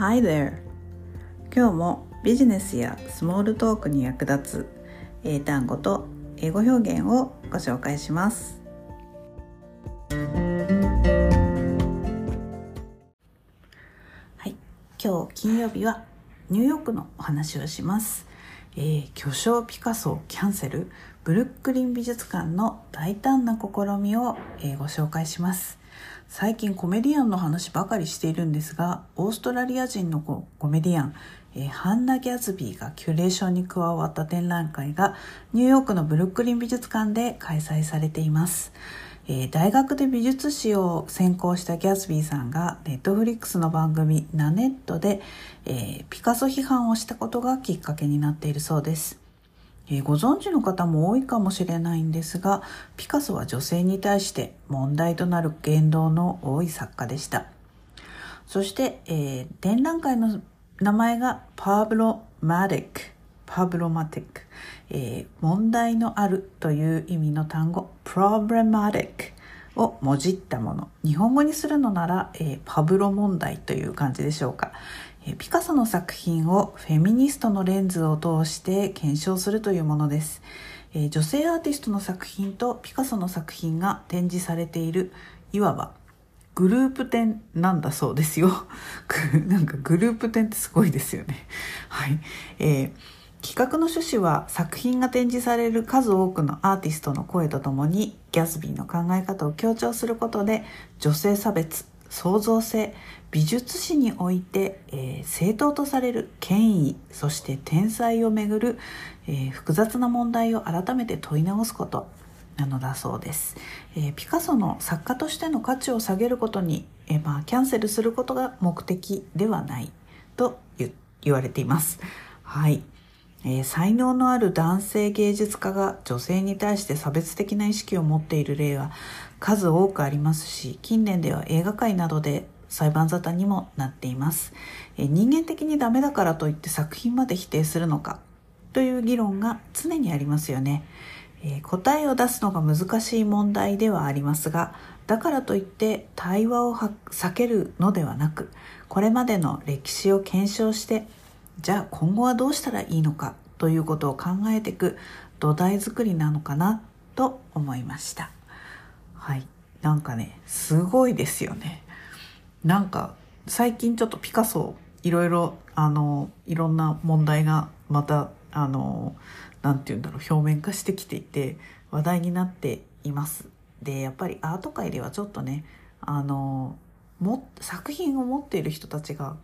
Hi there! 今日もビジネスやスモールトークに役立つ英単語と英語表現をご紹介します。はい、今日金曜日はニューヨークのお話をします。えー、巨匠ピカソキャンセルブルックリン美術館の大胆な試みを、えー、ご紹介します。最近コメディアンの話ばかりしているんですがオーストラリア人のコメディアン、えー、ハンナ・ギャズビーがキュレーションに加わった展覧会がニューヨークのブルックリン美術館で開催されています、えー、大学で美術史を専攻したギャズビーさんがネットフリックスの番組「ナネットで」えー、ピカソ批判をしたことがきっかけになっているそうです。えー、ご存知の方も多いかもしれないんですがピカソは女性に対して問題となる言動の多い作家でした。そして、えー、展覧会の名前がパブロマティック。パブロマティック、えー、問題のあるという意味の単語 problematic をもじったもの。日本語にするのなら、えー、パブロ問題という感じでしょうか、ピカソの作品をフェミニストのレンズを通して検証するというものです。女性アーティストの作品とピカソの作品が展示されているいわばグループ展なんだそうですよ。なんかグループ展ってすごいですよね。はい。えー、企画の趣旨は作品が展示される数多くのアーティストの声とともにギャスビーの考え方を強調することで女性差別創造性美術史において、えー、正当とされる権威そして天才をめぐる、えー、複雑な問題を改めて問い直すことなのだそうです、えー、ピカソの作家としての価値を下げることに、えー、まあ、キャンセルすることが目的ではないと言われています。はい、えー、才能のある男性芸術家が女性に対して差別的な意識を持っている例は数多くありますし近年では映画界などで裁判沙汰にもなっています、え人間的にダメだからといって作品まで否定するのかという議論が常にありますよね、え答えを出すのが難しい問題ではありますがだからといって対話を避けるのではなくこれまでの歴史を検証してじゃあ今後はどうしたらいいのかということを考えていく土台作りなのかなと思いました。はい。なんかねすごいですよね。なんか最近ちょっとピカソいろいろあのいろんな問題がまたあのなんて言うんだろう表面化してきていて話題になっています。でやっぱりアート界ではちょっとねあのも作品を持っている人たちが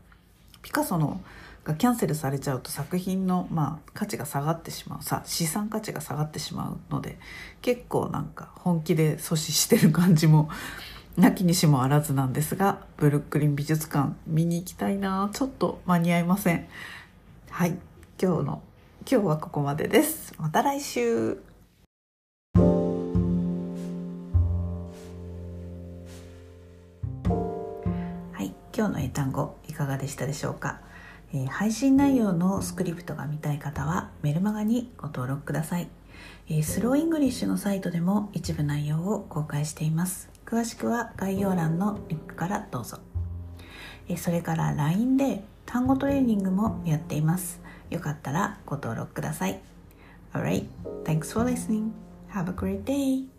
ピカソのがキャンセルされちゃうと作品の、まあ、価値が下がってしまう。さ資産価値が下がってしまうので結構なんか本気で阻止してる感じも なきにしもあらずなんですがブルックリン美術館見に行きたいな。ちょっと間に合いません。はい。今日の今日はここまでです。また来週。はい。今日の英単語いかがでしたでしょうか？え、配信内容のスクリプトが見たい方はメルマガにご登録ください、え、 Slow English のサイトでも一部内容を公開しています。詳しくは概要欄のリンクからどうぞ、え、それから LINE で単語トレーニングもやっています。よかったらご登録ください。Alright, thanks for listening. Have a great day.